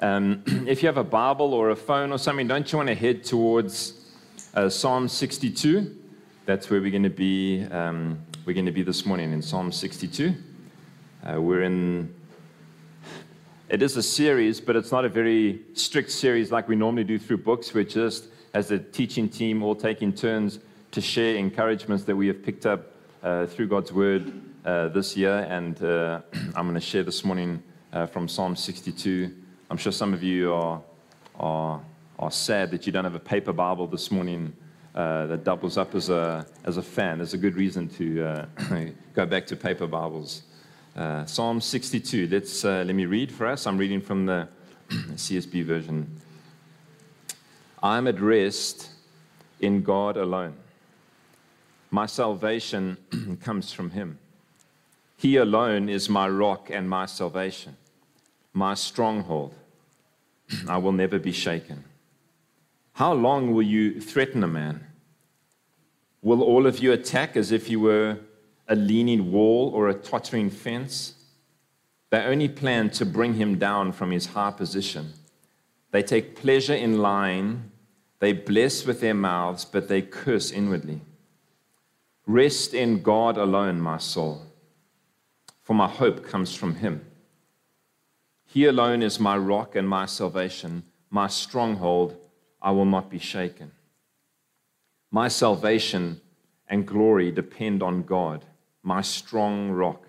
Um, if you have a Bible or a phone or something, don't you want to head towards uh, Psalm 62? That's where we're going to be. Um, we're going to be this morning in Psalm 62. Uh, we're in. It is a series, but it's not a very strict series like we normally do through books. We're just, as a teaching team, all taking turns to share encouragements that we have picked up uh, through God's Word uh, this year. And uh, I'm going to share this morning uh, from Psalm 62. I'm sure some of you are, are, are sad that you don't have a paper Bible this morning uh, that doubles up as a, as a fan. There's a good reason to uh, go back to paper Bibles. Uh, Psalm 62. Let's, uh, let me read for us. I'm reading from the CSB version. I'm at rest in God alone. My salvation comes from Him. He alone is my rock and my salvation my stronghold. I will never be shaken. How long will you threaten a man? Will all of you attack as if you were a leaning wall or a tottering fence? They only plan to bring him down from his high position. They take pleasure in lying. They bless with their mouths, but they curse inwardly. Rest in God alone, my soul, for my hope comes from him. He alone is my rock and my salvation, my stronghold. I will not be shaken. My salvation and glory depend on God, my strong rock.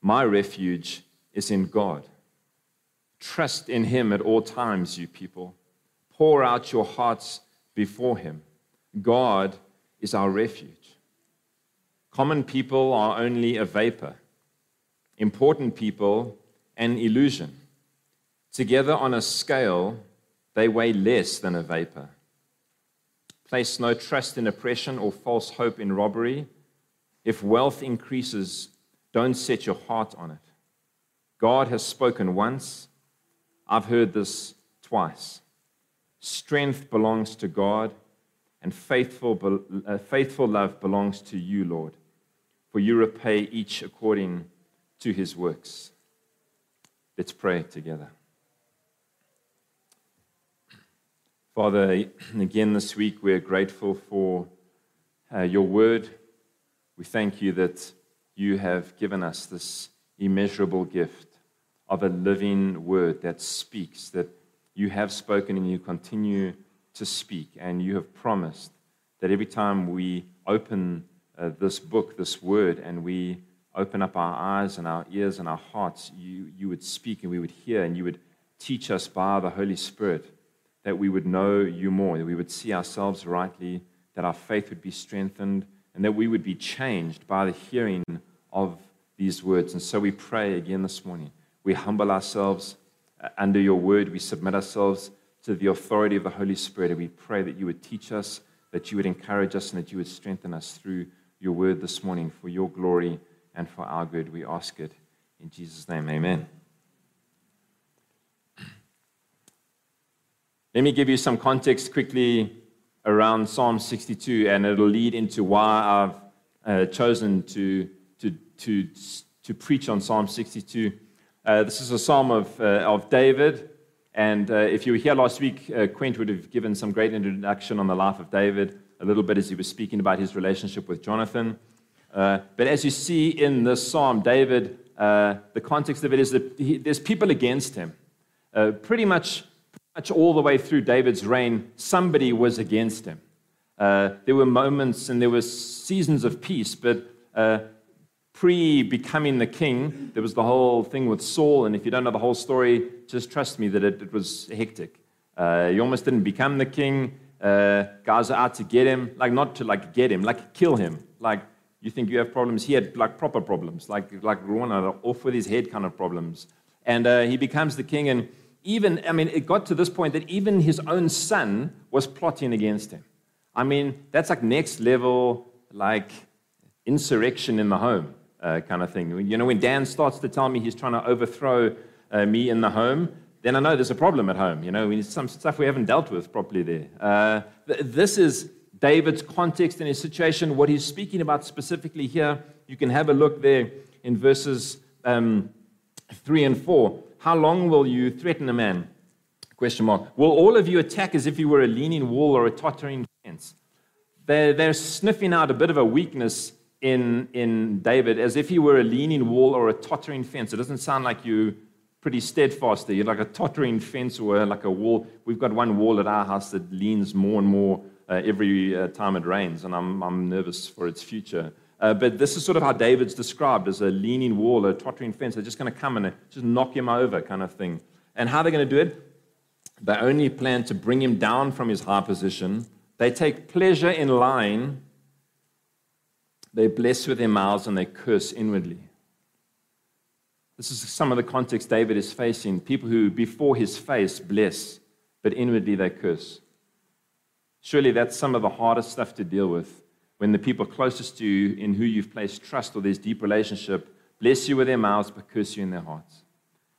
My refuge is in God. Trust in Him at all times, you people. Pour out your hearts before Him. God is our refuge. Common people are only a vapor. Important people an illusion. Together on a scale, they weigh less than a vapor. Place no trust in oppression or false hope in robbery. If wealth increases, don't set your heart on it. God has spoken once. I've heard this twice. Strength belongs to God, and faithful, uh, faithful love belongs to you, Lord, for you repay each according to his works. Let's pray together. Father, again this week we're grateful for uh, your word. We thank you that you have given us this immeasurable gift of a living word that speaks, that you have spoken and you continue to speak. And you have promised that every time we open uh, this book, this word, and we open up our eyes and our ears and our hearts, you, you would speak and we would hear, and you would teach us by the Holy Spirit that we would know you more, that we would see ourselves rightly, that our faith would be strengthened, and that we would be changed by the hearing of these words. And so we pray again this morning. We humble ourselves uh, under your word, we submit ourselves to the authority of the Holy Spirit, and we pray that you would teach us, that you would encourage us, and that you would strengthen us through your word this morning for your glory and for our good. We ask it in Jesus' name. Amen. Let me give you some context quickly around Psalm 62, and it'll lead into why I've uh, chosen to, to, to, to preach on Psalm 62. Uh, this is a psalm of, uh, of David, and uh, if you were here last week, uh, Quint would have given some great introduction on the life of David, a little bit as he was speaking about his relationship with Jonathan. Uh, but as you see in this psalm, David, uh, the context of it is that he, there's people against him. Uh, pretty much, pretty much all the way through David's reign, somebody was against him. Uh, there were moments and there were seasons of peace, but uh, pre becoming the king, there was the whole thing with Saul. And if you don't know the whole story, just trust me that it, it was hectic. he almost didn't become the king. guys are out to get him, like not to like get him, like kill him, like you think you have problems. He had like proper problems, like like Rona, off with his head kind of problems. And uh, he becomes the king. And even, I mean, it got to this point that even his own son was plotting against him. I mean, that's like next level, like insurrection in the home uh, kind of thing. You know, when Dan starts to tell me he's trying to overthrow uh, me in the home, then I know there's a problem at home. You know, some stuff we haven't dealt with properly there. Uh, this is David's context and his situation, what he's speaking about specifically here. You can have a look there in verses um, 3 and 4. How long will you threaten a man? Question mark. Will all of you attack as if you were a leaning wall or a tottering fence? They're, they're sniffing out a bit of a weakness in, in David as if he were a leaning wall or a tottering fence. It doesn't sound like you pretty steadfast there. You're like a tottering fence or like a wall. We've got one wall at our house that leans more and more every uh, time it rains, and I'm, I'm nervous for its future. Uh, but this is sort of how David's described as a leaning wall, a tottering fence. They're just going to come and just knock him over, kind of thing. And how are they going to do it? They only plan to bring him down from his high position. They take pleasure in lying. They bless with their mouths and they curse inwardly. This is some of the context David is facing. People who, before his face, bless, but inwardly they curse. Surely that's some of the hardest stuff to deal with when the people closest to you, in who you've placed trust or there's deep relationship, bless you with their mouths, but curse you in their hearts.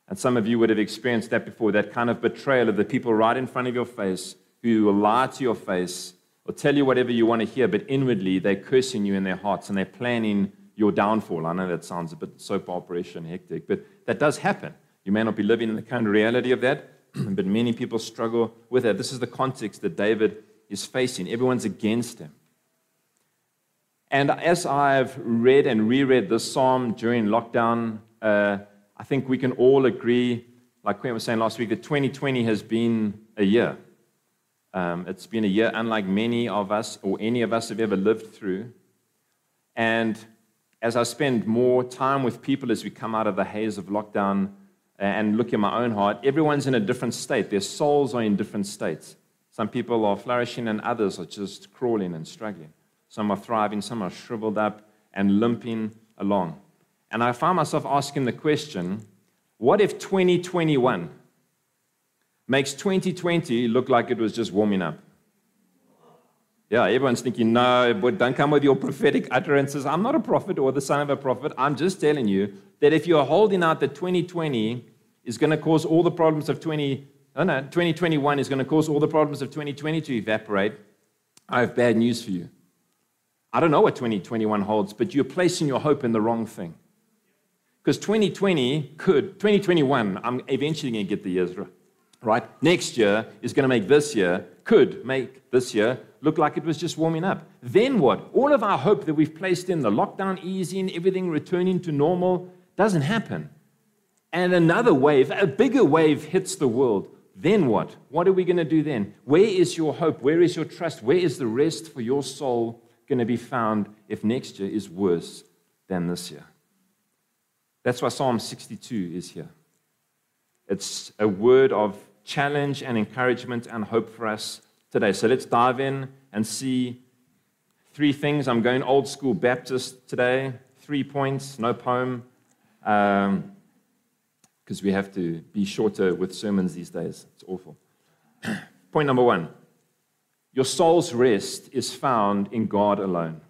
And some of you would have experienced that before that kind of betrayal of the people right in front of your face who will lie to your face or tell you whatever you want to hear, but inwardly they're cursing you in their hearts and they're planning your downfall. I know that sounds a bit soap operation and hectic, but that does happen. You may not be living in the kind of reality of that, but many people struggle with that. This is the context that David is facing. Everyone's against him. And as I've read and reread this psalm during lockdown, uh, I think we can all agree, like Quinn was saying last week, that 2020 has been a year. Um, it's been a year unlike many of us or any of us have ever lived through. And as I spend more time with people as we come out of the haze of lockdown and look in my own heart, everyone's in a different state. Their souls are in different states. Some people are flourishing and others are just crawling and struggling. Some are thriving, some are shriveled up and limping along. And I find myself asking the question what if 2021 makes 2020 look like it was just warming up? Yeah, everyone's thinking, no, but don't come with your prophetic utterances. I'm not a prophet or the son of a prophet. I'm just telling you that if you're holding out that 2020 is going to cause all the problems of 20, oh no, 2021 is going to cause all the problems of 2020 to evaporate, I have bad news for you. I don't know what 2021 holds, but you're placing your hope in the wrong thing. Because 2020 could, 2021, I'm eventually going to get the years right. Next year is going to make this year, could make this year look like it was just warming up. Then what? All of our hope that we've placed in the lockdown easing, everything returning to normal, doesn't happen. And another wave, a bigger wave hits the world. Then what? What are we going to do then? Where is your hope? Where is your trust? Where is the rest for your soul going to be found if next year is worse than this year? That's why Psalm 62 is here. It's a word of challenge and encouragement and hope for us today. So let's dive in and see three things. I'm going old school Baptist today. Three points, no poem, um, because we have to be shorter with sermons these days. It's awful. Point number one your soul's rest is found in God alone.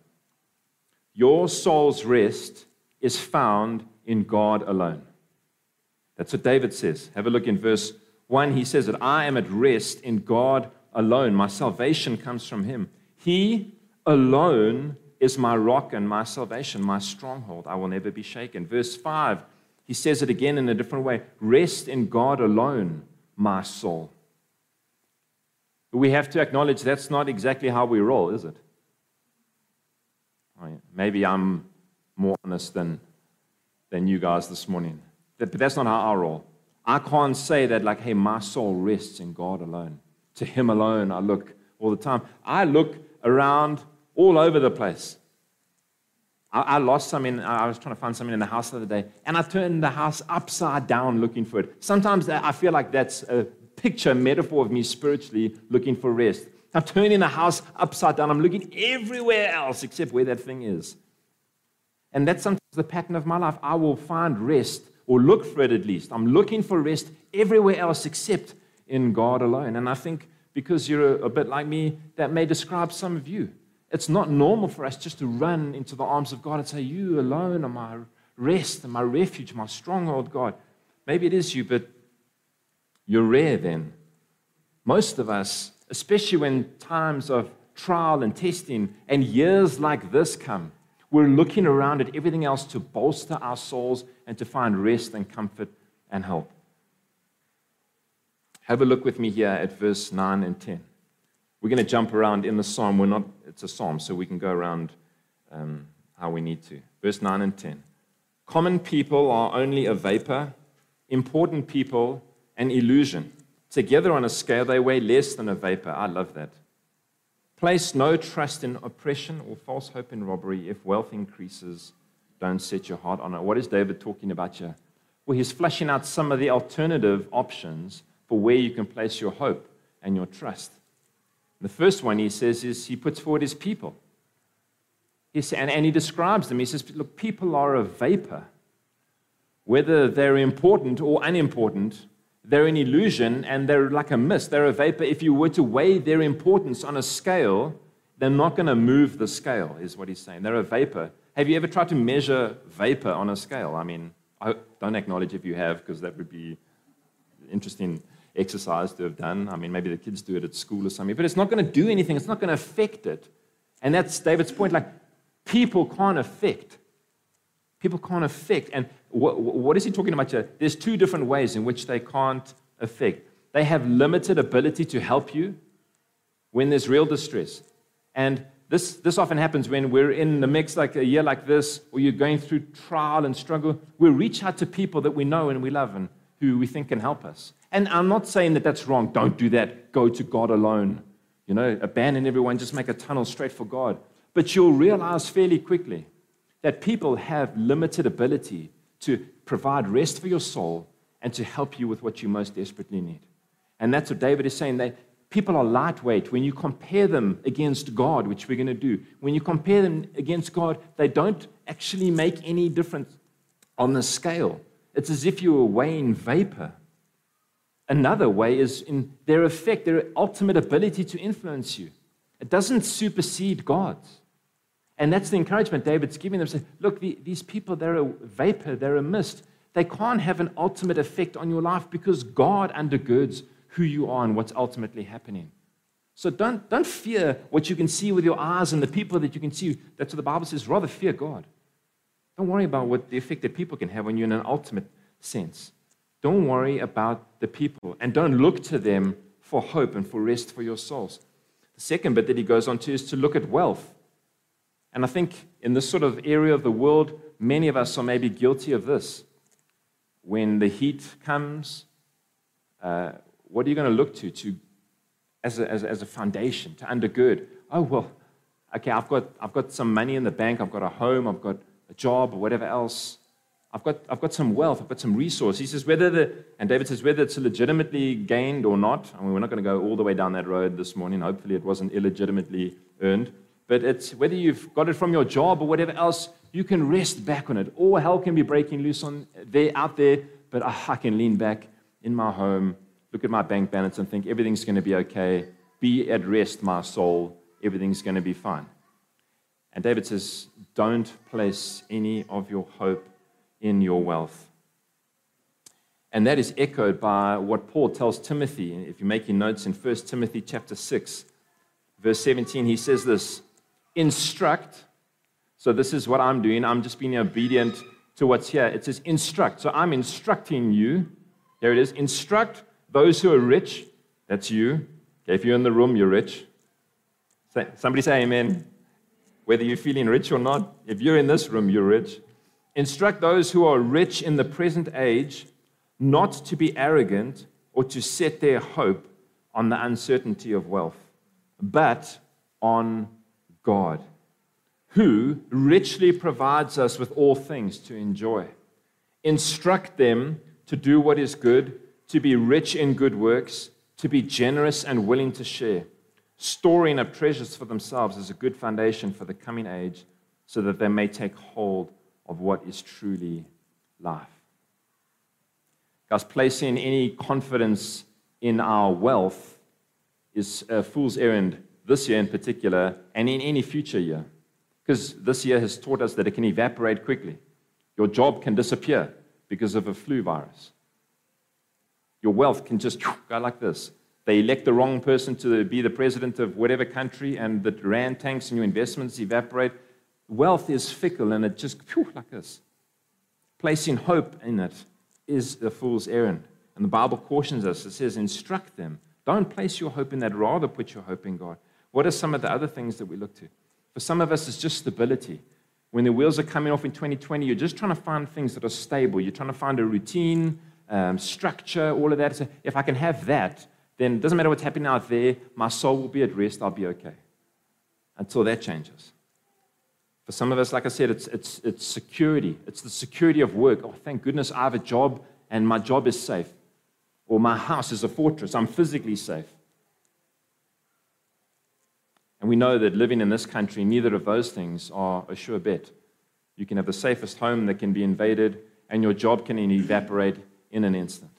Your soul's rest is found in God alone. That's what David says. Have a look in verse 1. He says that I am at rest in God alone. My salvation comes from Him. He alone is my rock and my salvation, my stronghold. I will never be shaken. Verse 5, he says it again in a different way Rest in God alone, my soul. We have to acknowledge that's not exactly how we roll, is it? Maybe I'm more honest than than you guys this morning. But that's not how I roll. I can't say that, like, hey, my soul rests in God alone. To Him alone I look all the time. I look around all over the place. I, I lost something. I was trying to find something in the house the other day, and I turned the house upside down looking for it. Sometimes I feel like that's a picture, metaphor of me spiritually looking for rest. I'm turning the house upside down. I'm looking everywhere else except where that thing is. And that's sometimes the pattern of my life. I will find rest or look for it at least. I'm looking for rest everywhere else except in God alone. And I think because you're a bit like me, that may describe some of you. It's not normal for us just to run into the arms of God and say, You alone are my rest and my refuge, my stronghold, God. Maybe it is you, but you're rare then. Most of us, especially when times of trial and testing and years like this come, we're looking around at everything else to bolster our souls and to find rest and comfort and help. Have a look with me here at verse 9 and 10. We're going to jump around in the psalm. We're not, it's a psalm, so we can go around um, how we need to. Verse 9 and 10. Common people are only a vapor, important people, an illusion. Together on a scale, they weigh less than a vapor. I love that. Place no trust in oppression or false hope in robbery. If wealth increases, don't set your heart on it. What is David talking about here? Well, he's fleshing out some of the alternative options for where you can place your hope and your trust. The first one he says is he puts forward his people. He says, and, and he describes them. He says, Look, people are a vapor. Whether they're important or unimportant, they're an illusion and they're like a mist. They're a vapor. If you were to weigh their importance on a scale, they're not going to move the scale, is what he's saying. They're a vapor. Have you ever tried to measure vapor on a scale? I mean, I don't acknowledge if you have, because that would be interesting exercise to have done. I mean, maybe the kids do it at school or something, but it's not going to do anything. It's not going to affect it. And that's David's point. Like, people can't affect. People can't affect. And what, what is he talking about here? There's two different ways in which they can't affect. They have limited ability to help you when there's real distress. And this, this often happens when we're in the mix, like a year like this, or you're going through trial and struggle. We reach out to people that we know and we love and who we think can help us. And I'm not saying that that's wrong. Don't do that. Go to God alone. You know, abandon everyone, just make a tunnel straight for God. But you'll realize fairly quickly that people have limited ability to provide rest for your soul and to help you with what you most desperately need. And that's what David is saying. That people are lightweight. When you compare them against God, which we're going to do, when you compare them against God, they don't actually make any difference on the scale. It's as if you were weighing vapor. Another way is in their effect, their ultimate ability to influence you. It doesn't supersede God's. And that's the encouragement David's giving them. Say, look, the, these people, they're a vapor, they're a mist. They can't have an ultimate effect on your life because God undergirds who you are and what's ultimately happening. So don't, don't fear what you can see with your eyes and the people that you can see. That's what the Bible says. Rather fear God. Don't worry about what the effect that people can have on you in an ultimate sense. Don't worry about the people and don't look to them for hope and for rest for your souls. The second bit that he goes on to is to look at wealth. And I think in this sort of area of the world, many of us are maybe guilty of this. When the heat comes, uh, what are you going to look to, to as, a, as, as a foundation, to undergird? Oh, well, okay, I've got, I've got some money in the bank, I've got a home, I've got a job, or whatever else. I've got, I've got some wealth, I've got some resource. He says, whether the, and David says, whether it's legitimately gained or not. I mean, we're not going to go all the way down that road this morning. Hopefully, it wasn't illegitimately earned. But it's whether you've got it from your job or whatever else, you can rest back on it. All hell can be breaking loose on there, out there, but ah, I can lean back in my home, look at my bank balance, and think everything's going to be okay. Be at rest, my soul. Everything's going to be fine. And David says, Don't place any of your hope in your wealth. And that is echoed by what Paul tells Timothy. If you're making notes in 1 Timothy chapter 6, verse 17, he says this instruct. So, this is what I'm doing. I'm just being obedient to what's here. It says instruct. So, I'm instructing you. There it is. Instruct those who are rich. That's you. if you're in the room, you're rich. Somebody say amen. Whether you're feeling rich or not, if you're in this room, you're rich. Instruct those who are rich in the present age not to be arrogant or to set their hope on the uncertainty of wealth, but on God, who richly provides us with all things to enjoy. Instruct them to do what is good, to be rich in good works, to be generous and willing to share, storing up treasures for themselves as a good foundation for the coming age, so that they may take hold of what is truly life. Guys, placing any confidence in our wealth is a fool's errand this year in particular, and in any future year. Because this year has taught us that it can evaporate quickly. Your job can disappear because of a flu virus. Your wealth can just go like this. They elect the wrong person to be the president of whatever country, and the rand tanks and your investments evaporate. Wealth is fickle, and it just like this. Placing hope in it is a fool's errand. And the Bible cautions us. It says, instruct them. Don't place your hope in that, rather put your hope in God. What are some of the other things that we look to? For some of us, it's just stability. When the wheels are coming off in 2020, you're just trying to find things that are stable. You're trying to find a routine, um, structure, all of that. So if I can have that, then it doesn't matter what's happening out there, my soul will be at rest, I'll be okay. Until that changes. For some of us, like I said, it's, it's, it's security. It's the security of work. Oh, thank goodness I have a job and my job is safe. Or my house is a fortress. I'm physically safe. And we know that living in this country, neither of those things are a sure bet. You can have the safest home that can be invaded, and your job can evaporate in an instant.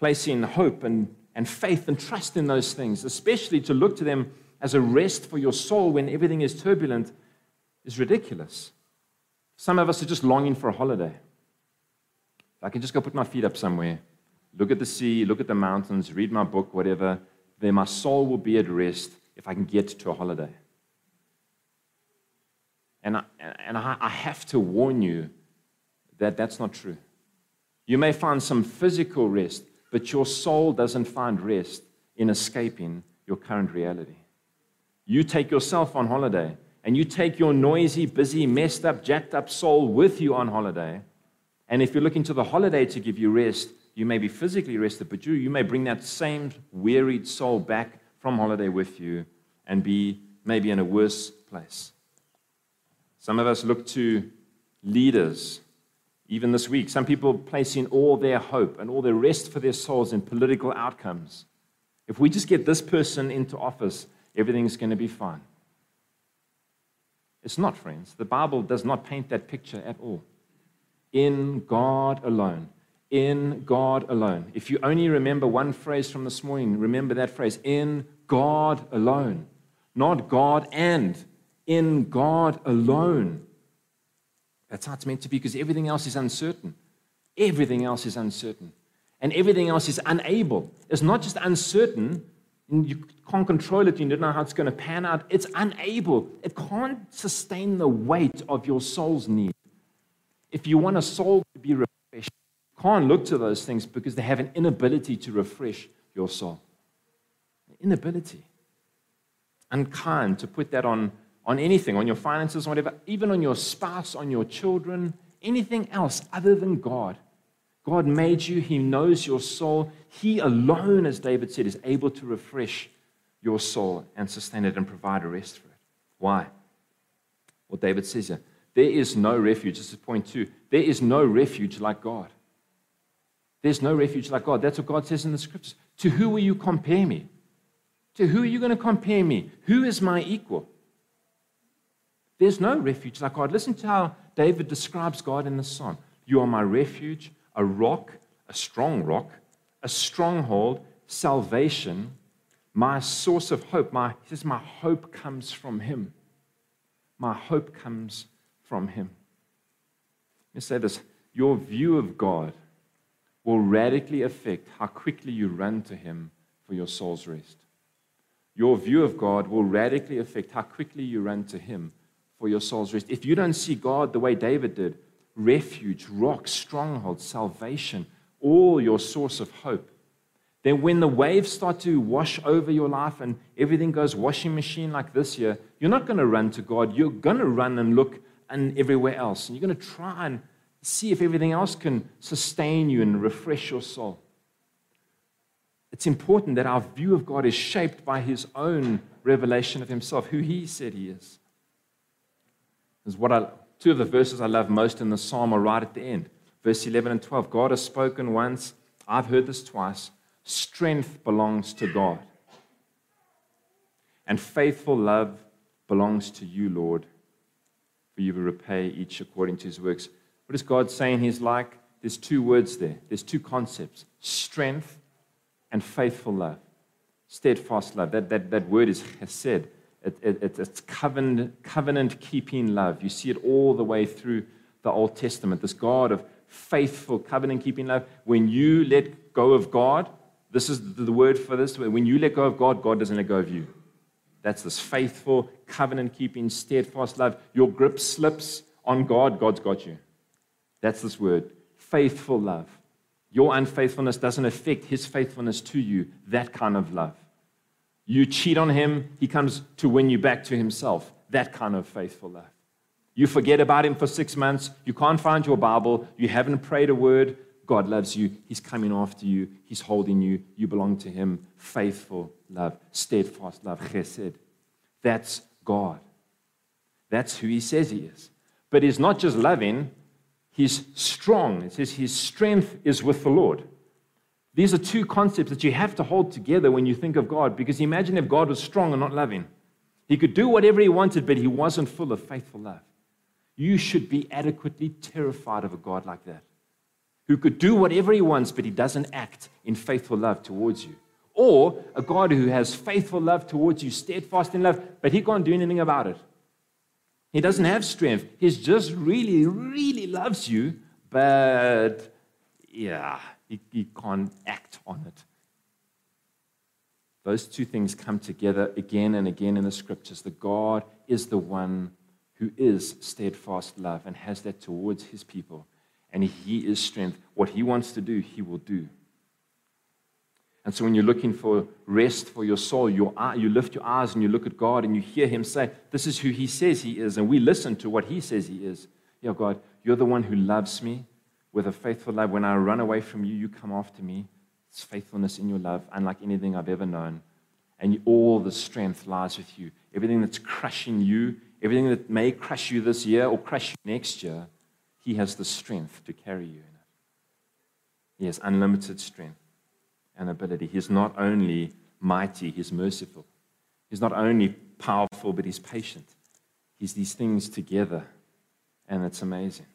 Placing hope and, and faith and trust in those things, especially to look to them as a rest for your soul when everything is turbulent, is ridiculous. Some of us are just longing for a holiday. I can just go put my feet up somewhere, look at the sea, look at the mountains, read my book, whatever, then my soul will be at rest if I can get to a holiday. And I, and I have to warn you that that's not true. You may find some physical rest, but your soul doesn't find rest in escaping your current reality. You take yourself on holiday, and you take your noisy, busy, messed up, jacked up soul with you on holiday. And if you're looking to the holiday to give you rest, you may be physically rested, but you, you may bring that same wearied soul back from holiday with you and be maybe in a worse place. Some of us look to leaders, even this week. Some people placing all their hope and all their rest for their souls in political outcomes. If we just get this person into office, everything's going to be fine. It's not, friends. The Bible does not paint that picture at all. In God alone. In God alone. If you only remember one phrase from this morning, remember that phrase in God alone. Not God and, in God alone. That's how it's meant to be because everything else is uncertain. Everything else is uncertain. And everything else is unable. It's not just uncertain, you can't control it, you don't know how it's going to pan out. It's unable. It can't sustain the weight of your soul's need. If you want a soul to be refreshed, you can't look to those things because they have an inability to refresh your soul. Inability. Unkind to put that on, on anything, on your finances, whatever, even on your spouse, on your children, anything else other than God. God made you, He knows your soul. He alone, as David said, is able to refresh your soul and sustain it and provide a rest for it. Why? Well, David says here, there is no refuge. This is point two. There is no refuge like God. There's no refuge like God. That's what God says in the scriptures. To who will you compare me? To who are you going to compare me? Who is my equal? There's no refuge like God. Listen to how David describes God in the psalm. You are my refuge, a rock, a strong rock, a stronghold, salvation, my source of hope. My, he says, My hope comes from Him. My hope comes from Him. Let me say this your view of God will radically affect how quickly you run to Him for your soul's rest. Your view of God will radically affect how quickly you run to Him for your soul's rest. If you don't see God the way David did, refuge, rock, stronghold, salvation, all your source of hope. Then, when the waves start to wash over your life and everything goes washing machine like this year, you're not going to run to God. You're going to run and look and everywhere else. And you're going to try and see if everything else can sustain you and refresh your soul. It's important that our view of God is shaped by His own revelation of Himself, who He said He is. Is what I Two of the verses I love most in the psalm are right at the end. Verse 11 and 12. God has spoken once, I've heard this twice. Strength belongs to God. And faithful love belongs to you, Lord, for you will repay each according to his works. What is God saying he's like? There's two words there, there's two concepts strength and faithful love. Steadfast love. That, that, that word is said. It, it, it's covenant, covenant keeping love. You see it all the way through the Old Testament. This God of faithful covenant keeping love. When you let go of God, this is the word for this. When you let go of God, God doesn't let go of you. That's this faithful, covenant keeping, steadfast love. Your grip slips on God, God's got you. That's this word faithful love. Your unfaithfulness doesn't affect his faithfulness to you. That kind of love. You cheat on him, he comes to win you back to himself. That kind of faithful love. You forget about him for six months, you can't find your Bible, you haven't prayed a word. God loves you, he's coming after you, he's holding you, you belong to him. Faithful love, steadfast love, chesed. That's God. That's who he says he is. But he's not just loving, he's strong. It says his strength is with the Lord. These are two concepts that you have to hold together when you think of God, because imagine if God was strong and not loving. He could do whatever he wanted, but he wasn't full of faithful love. You should be adequately terrified of a God like that, who could do whatever he wants, but he doesn't act in faithful love towards you. Or a God who has faithful love towards you, steadfast in love, but he can't do anything about it. He doesn't have strength. He just really, really loves you, but yeah, he, he can't act on it. Those two things come together again and again in the scriptures. The God is the one who is steadfast love and has that towards his people. And he is strength. What he wants to do, he will do. And so when you're looking for rest for your soul, your eye, you lift your eyes and you look at God and you hear Him say, This is who He says He is. And we listen to what He says He is. Yeah, God, you're the one who loves me with a faithful love. When I run away from you, you come after me. It's faithfulness in your love, unlike anything I've ever known. And all the strength lies with you. Everything that's crushing you, everything that may crush you this year or crush you next year, He has the strength to carry you in it. He has unlimited strength and ability. He's not only mighty, he's merciful. He's not only powerful, but he's patient. He's these things together, and it's amazing.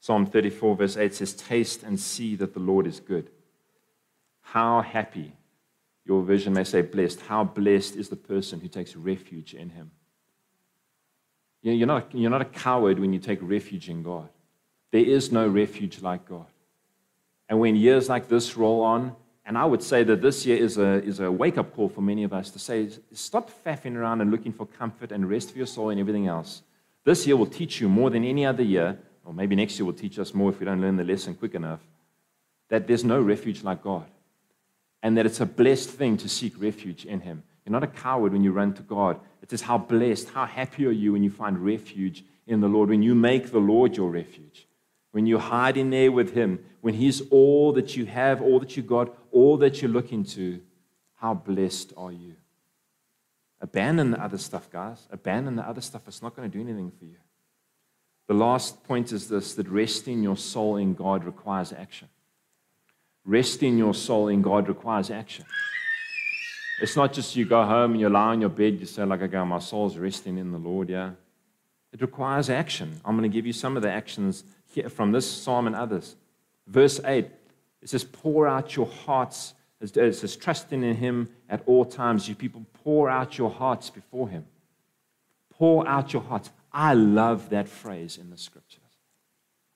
Psalm 34, verse 8 says, Taste and see that the Lord is good. How happy, your version may say blessed, how blessed is the person who takes refuge in him. You're not, you're not a coward when you take refuge in God. There is no refuge like God. And when years like this roll on, and I would say that this year is a, is a wake up call for many of us to say, stop faffing around and looking for comfort and rest for your soul and everything else. This year will teach you more than any other year, or maybe next year will teach us more if we don't learn the lesson quick enough, that there's no refuge like God. And that it's a blessed thing to seek refuge in Him. You're not a coward when you run to God. It is how blessed, how happy are you when you find refuge in the Lord, when you make the Lord your refuge when you hide in there with Him, when He's all that you have, all that you got, all that you're looking to, how blessed are you? Abandon the other stuff, guys. Abandon the other stuff. It's not going to do anything for you. The last point is this that resting your soul in God requires action. Resting your soul in God requires action. It's not just you go home and you lie on your bed, you say, like I go, my soul's resting in the Lord, yeah. It requires action. I'm going to give you some of the actions from this psalm and others. Verse 8, it says, Pour out your hearts. It says, Trusting in him at all times. You people pour out your hearts before him. Pour out your hearts. I love that phrase in the scriptures.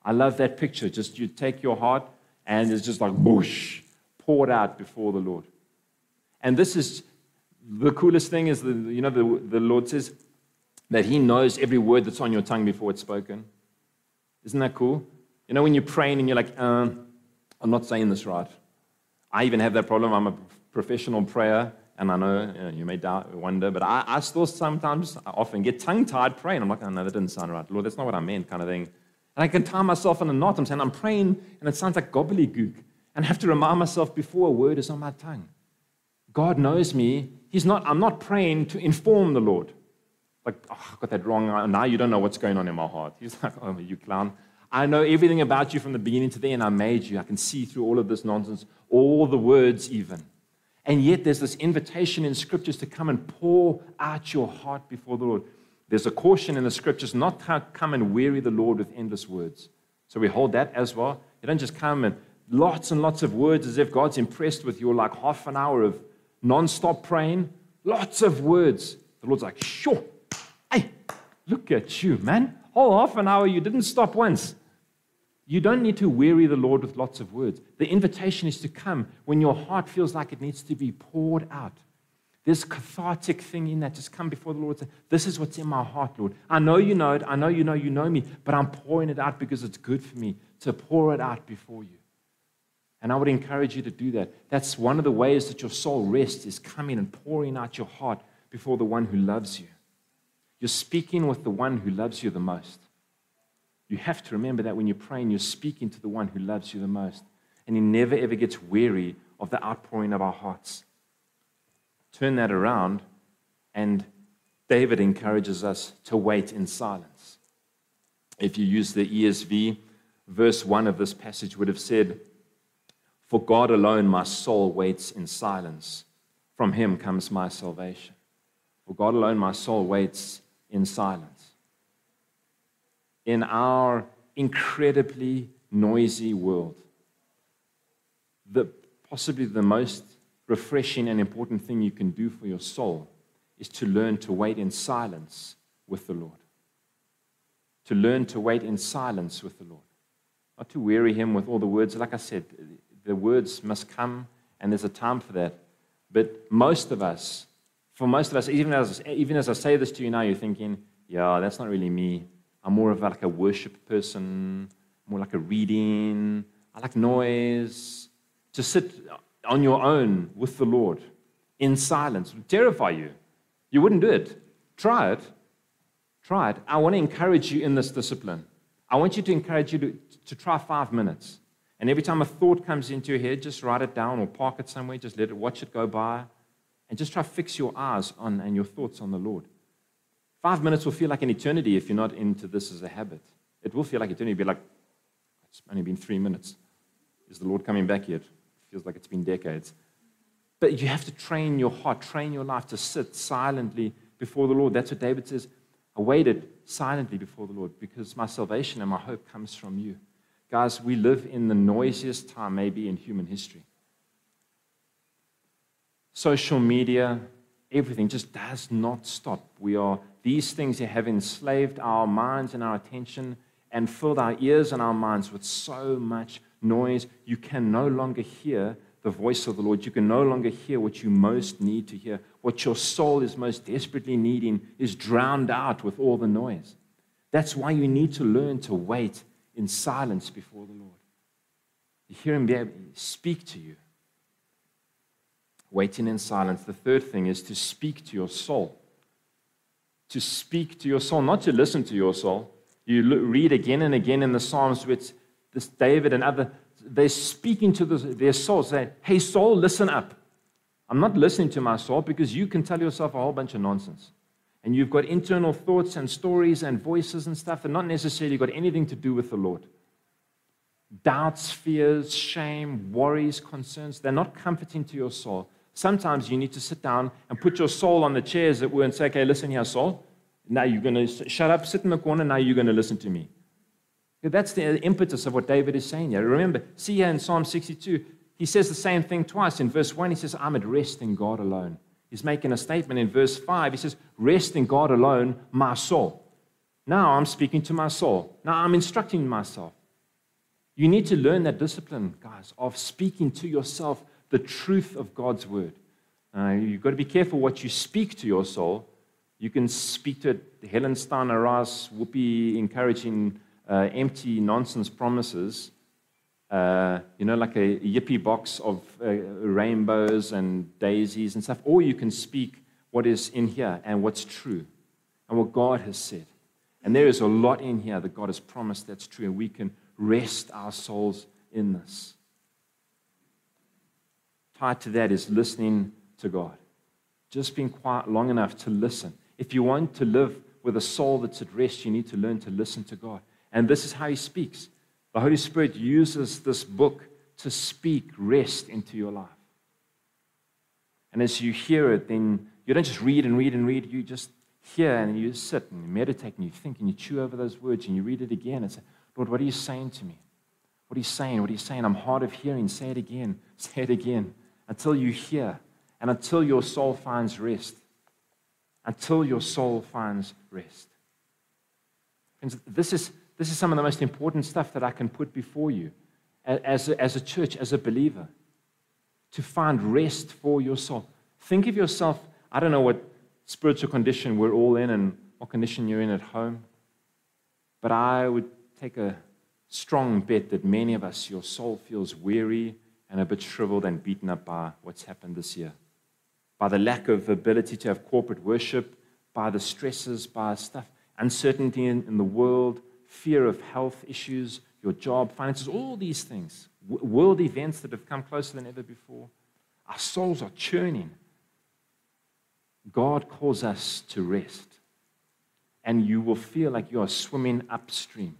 I love that picture. Just you take your heart and it's just like whoosh, poured out before the Lord. And this is the coolest thing is the, you know the, the Lord says that He knows every word that's on your tongue before it's spoken. Isn't that cool? You know, when you're praying and you're like, um, I'm not saying this right. I even have that problem. I'm a professional prayer, and I know you, know, you may doubt, wonder, but I, I still sometimes, I often get tongue tied praying. I'm like, oh, no, that didn't sound right. Lord, that's not what I meant, kind of thing. And I can tie myself in a knot. I'm saying, I'm praying, and it sounds like gobbledygook. And I have to remind myself before a word is on my tongue. God knows me. He's not, I'm not praying to inform the Lord like, oh, I got that wrong. Now you don't know what's going on in my heart. He's like, oh, you clown. I know everything about you from the beginning to the end. I made you. I can see through all of this nonsense, all the words, even. And yet, there's this invitation in scriptures to come and pour out your heart before the Lord. There's a caution in the scriptures not to come and weary the Lord with endless words. So we hold that as well. You don't just come and lots and lots of words as if God's impressed with your like half an hour of non-stop praying. Lots of words. The Lord's like, sure, Hey, look at you, man. Whole half an hour, you didn't stop once. You don't need to weary the Lord with lots of words. The invitation is to come when your heart feels like it needs to be poured out. This cathartic thing in that. Just come before the Lord and say, This is what's in my heart, Lord. I know you know it. I know you know you know me, but I'm pouring it out because it's good for me to pour it out before you. And I would encourage you to do that. That's one of the ways that your soul rests is coming and pouring out your heart before the one who loves you. You're speaking with the one who loves you the most. You have to remember that when you're praying, you're speaking to the one who loves you the most. And he never ever gets weary of the outpouring of our hearts. Turn that around, and David encourages us to wait in silence. If you use the ESV, verse 1 of this passage would have said, For God alone my soul waits in silence. From him comes my salvation. For God alone my soul waits in silence. In our incredibly noisy world, the, possibly the most refreshing and important thing you can do for your soul is to learn to wait in silence with the Lord. To learn to wait in silence with the Lord. Not to weary Him with all the words. Like I said, the words must come, and there's a time for that. But most of us, for most of us, even as, even as I say this to you now, you're thinking, yeah, that's not really me. I'm more of like a worship person, more like a reading. I like noise to sit on your own with the Lord in silence would terrify you. You wouldn't do it. Try it. Try it. I want to encourage you in this discipline. I want you to encourage you to, to try five minutes. And every time a thought comes into your head, just write it down or park it somewhere. Just let it, watch it go by. And just try fix your eyes on and your thoughts on the Lord. Five minutes will feel like an eternity if you're not into this as a habit. It will feel like eternity. It'll be like, it's only been three minutes. Is the Lord coming back yet? It feels like it's been decades. But you have to train your heart, train your life to sit silently before the Lord. That's what David says. I waited silently before the Lord because my salvation and my hope comes from you. Guys, we live in the noisiest time maybe in human history. Social media, everything just does not stop. We are, these things have enslaved our minds and our attention and filled our ears and our minds with so much noise, you can no longer hear the voice of the Lord. You can no longer hear what you most need to hear. What your soul is most desperately needing is drowned out with all the noise. That's why you need to learn to wait in silence before the Lord. You hear Him be able to speak to you. Waiting in silence. The third thing is to speak to your soul. To speak to your soul, not to listen to your soul. You read again and again in the Psalms which this David and other, they're speaking to their soul, saying, Hey, soul, listen up. I'm not listening to my soul because you can tell yourself a whole bunch of nonsense. And you've got internal thoughts and stories and voices and stuff that not necessarily got anything to do with the Lord. Doubts, fears, shame, worries, concerns, they're not comforting to your soul. Sometimes you need to sit down and put your soul on the chair, as it were, and say, Okay, listen here, soul. Now you're going to shut up, sit in the corner. Now you're going to listen to me. That's the uh, impetus of what David is saying here. Remember, see here in Psalm 62, he says the same thing twice. In verse 1, he says, I'm at rest in God alone. He's making a statement in verse 5. He says, Rest in God alone, my soul. Now I'm speaking to my soul. Now I'm instructing myself. You need to learn that discipline, guys, of speaking to yourself the truth of God's word. Uh, you've got to be careful what you speak to your soul. You can speak to it, Helen Steiner Rice, Whoopi encouraging uh, empty nonsense promises, uh, you know, like a yippie box of uh, rainbows and daisies and stuff, or you can speak what is in here and what's true and what God has said. And there is a lot in here that God has promised that's true, and we can rest our souls in this. Tied to that is listening to God. Just being quiet long enough to listen. If you want to live with a soul that's at rest, you need to learn to listen to God. And this is how he speaks. The Holy Spirit uses this book to speak rest into your life. And as you hear it, then you don't just read and read and read, you just hear and you sit and you meditate and you think and you chew over those words and you read it again and say, Lord, what are you saying to me? What are you saying? What are you saying? I'm hard of hearing. Say it again. Say it again until you hear and until your soul finds rest. Until your soul finds rest. Friends, this is this is some of the most important stuff that I can put before you as a, as a church, as a believer, to find rest for your soul. Think of yourself, I don't know what spiritual condition we're all in and what condition you're in at home, but I would take a strong bet that many of us, your soul feels weary, and a bit shriveled and beaten up by what's happened this year. By the lack of ability to have corporate worship, by the stresses, by stuff, uncertainty in, in the world, fear of health issues, your job, finances, all these things, w- world events that have come closer than ever before. Our souls are churning. God calls us to rest. And you will feel like you are swimming upstream.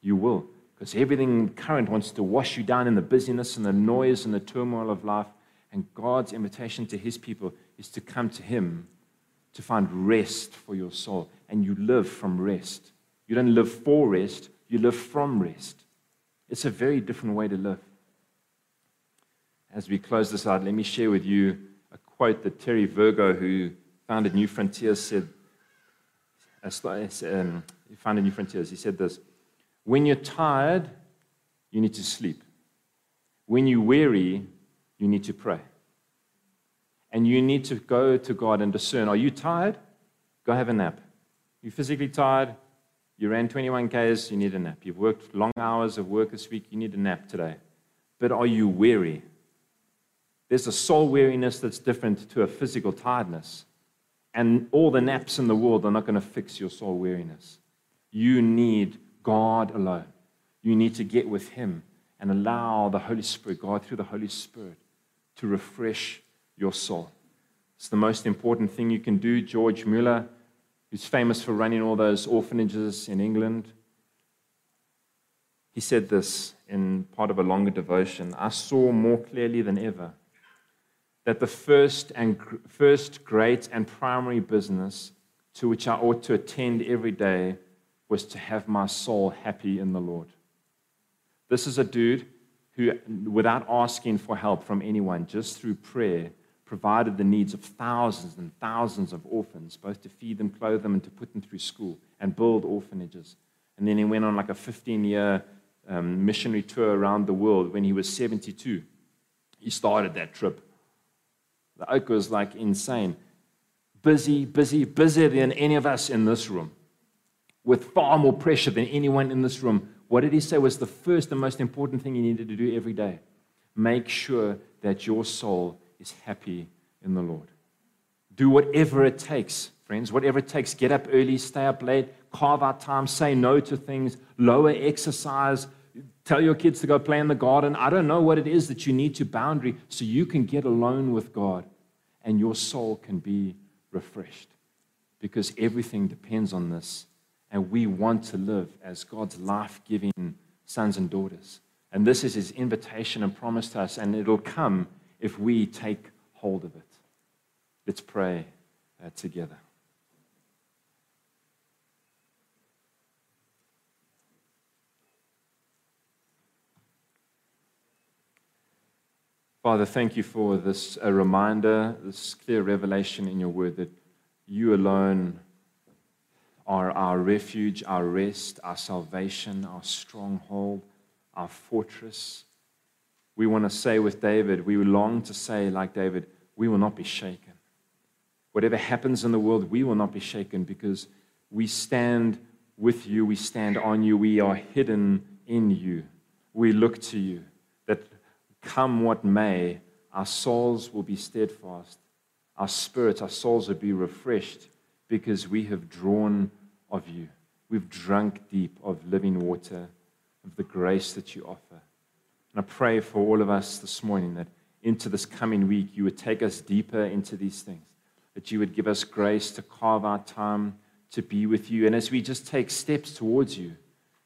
You will, because everything current wants to wash you down in the busyness and the noise and the turmoil of life. And God's invitation to his people is to come to him to find rest for your soul. And you live from rest. You don't live for rest, you live from rest. It's a very different way to live. As we close this out, let me share with you a quote that Terry Virgo, who founded New Frontiers, said. Um, he founded New Frontiers. He said this When you're tired, you need to sleep. When you're weary, you need to pray. And you need to go to God and discern are you tired? Go have a nap. You're physically tired, you ran 21 Ks, you need a nap. You've worked long hours of work this week, you need a nap today. But are you weary? There's a soul weariness that's different to a physical tiredness. And all the naps in the world are not going to fix your soul weariness. You need God alone. You need to get with Him and allow the Holy Spirit, God through the Holy Spirit, to refresh your soul. It's the most important thing you can do. George Mueller who's famous for running all those orphanages in England, he said this in part of a longer devotion I saw more clearly than ever that the first, and, first great and primary business to which I ought to attend every day was to have my soul happy in the Lord. This is a dude who, without asking for help from anyone, just through prayer, provided the needs of thousands and thousands of orphans, both to feed them, clothe them, and to put them through school and build orphanages. And then he went on like a 15 year um, missionary tour around the world when he was 72. He started that trip. The oak was like insane. Busy, busy, busier than any of us in this room, with far more pressure than anyone in this room. What did he say was the first and most important thing you needed to do every day? Make sure that your soul is happy in the Lord. Do whatever it takes, friends, whatever it takes. Get up early, stay up late, carve out time, say no to things, lower exercise, tell your kids to go play in the garden. I don't know what it is that you need to boundary so you can get alone with God and your soul can be refreshed because everything depends on this. And we want to live as God's life giving sons and daughters. And this is his invitation and promise to us, and it'll come if we take hold of it. Let's pray uh, together. Father, thank you for this a reminder, this clear revelation in your word that you alone are our refuge, our rest, our salvation, our stronghold, our fortress. We want to say with David, we long to say, like David, we will not be shaken. Whatever happens in the world, we will not be shaken because we stand with you, we stand on you, we are hidden in you. We look to you that come what may, our souls will be steadfast, our spirits, our souls will be refreshed because we have drawn of you. We've drunk deep of living water, of the grace that you offer. And I pray for all of us this morning that into this coming week, you would take us deeper into these things, that you would give us grace to carve out time to be with you. And as we just take steps towards you,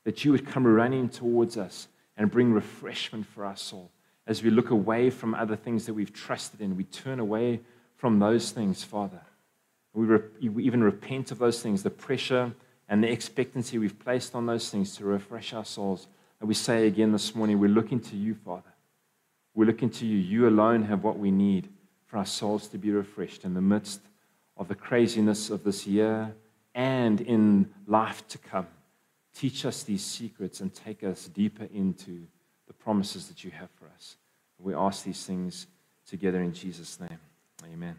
that you would come running towards us and bring refreshment for our soul. As we look away from other things that we've trusted in, we turn away from those things, Father. We, re- even repent of those things, the pressure and the expectancy we've placed on those things to refresh our souls. And we say again this morning, we're looking to you, Father. We're looking to you. You alone have what we need for our souls to be refreshed in the midst of the craziness of this year and in life to come. Teach us these secrets and take us deeper into the promises that you have for us. We ask these things together in Jesus' name. Amen.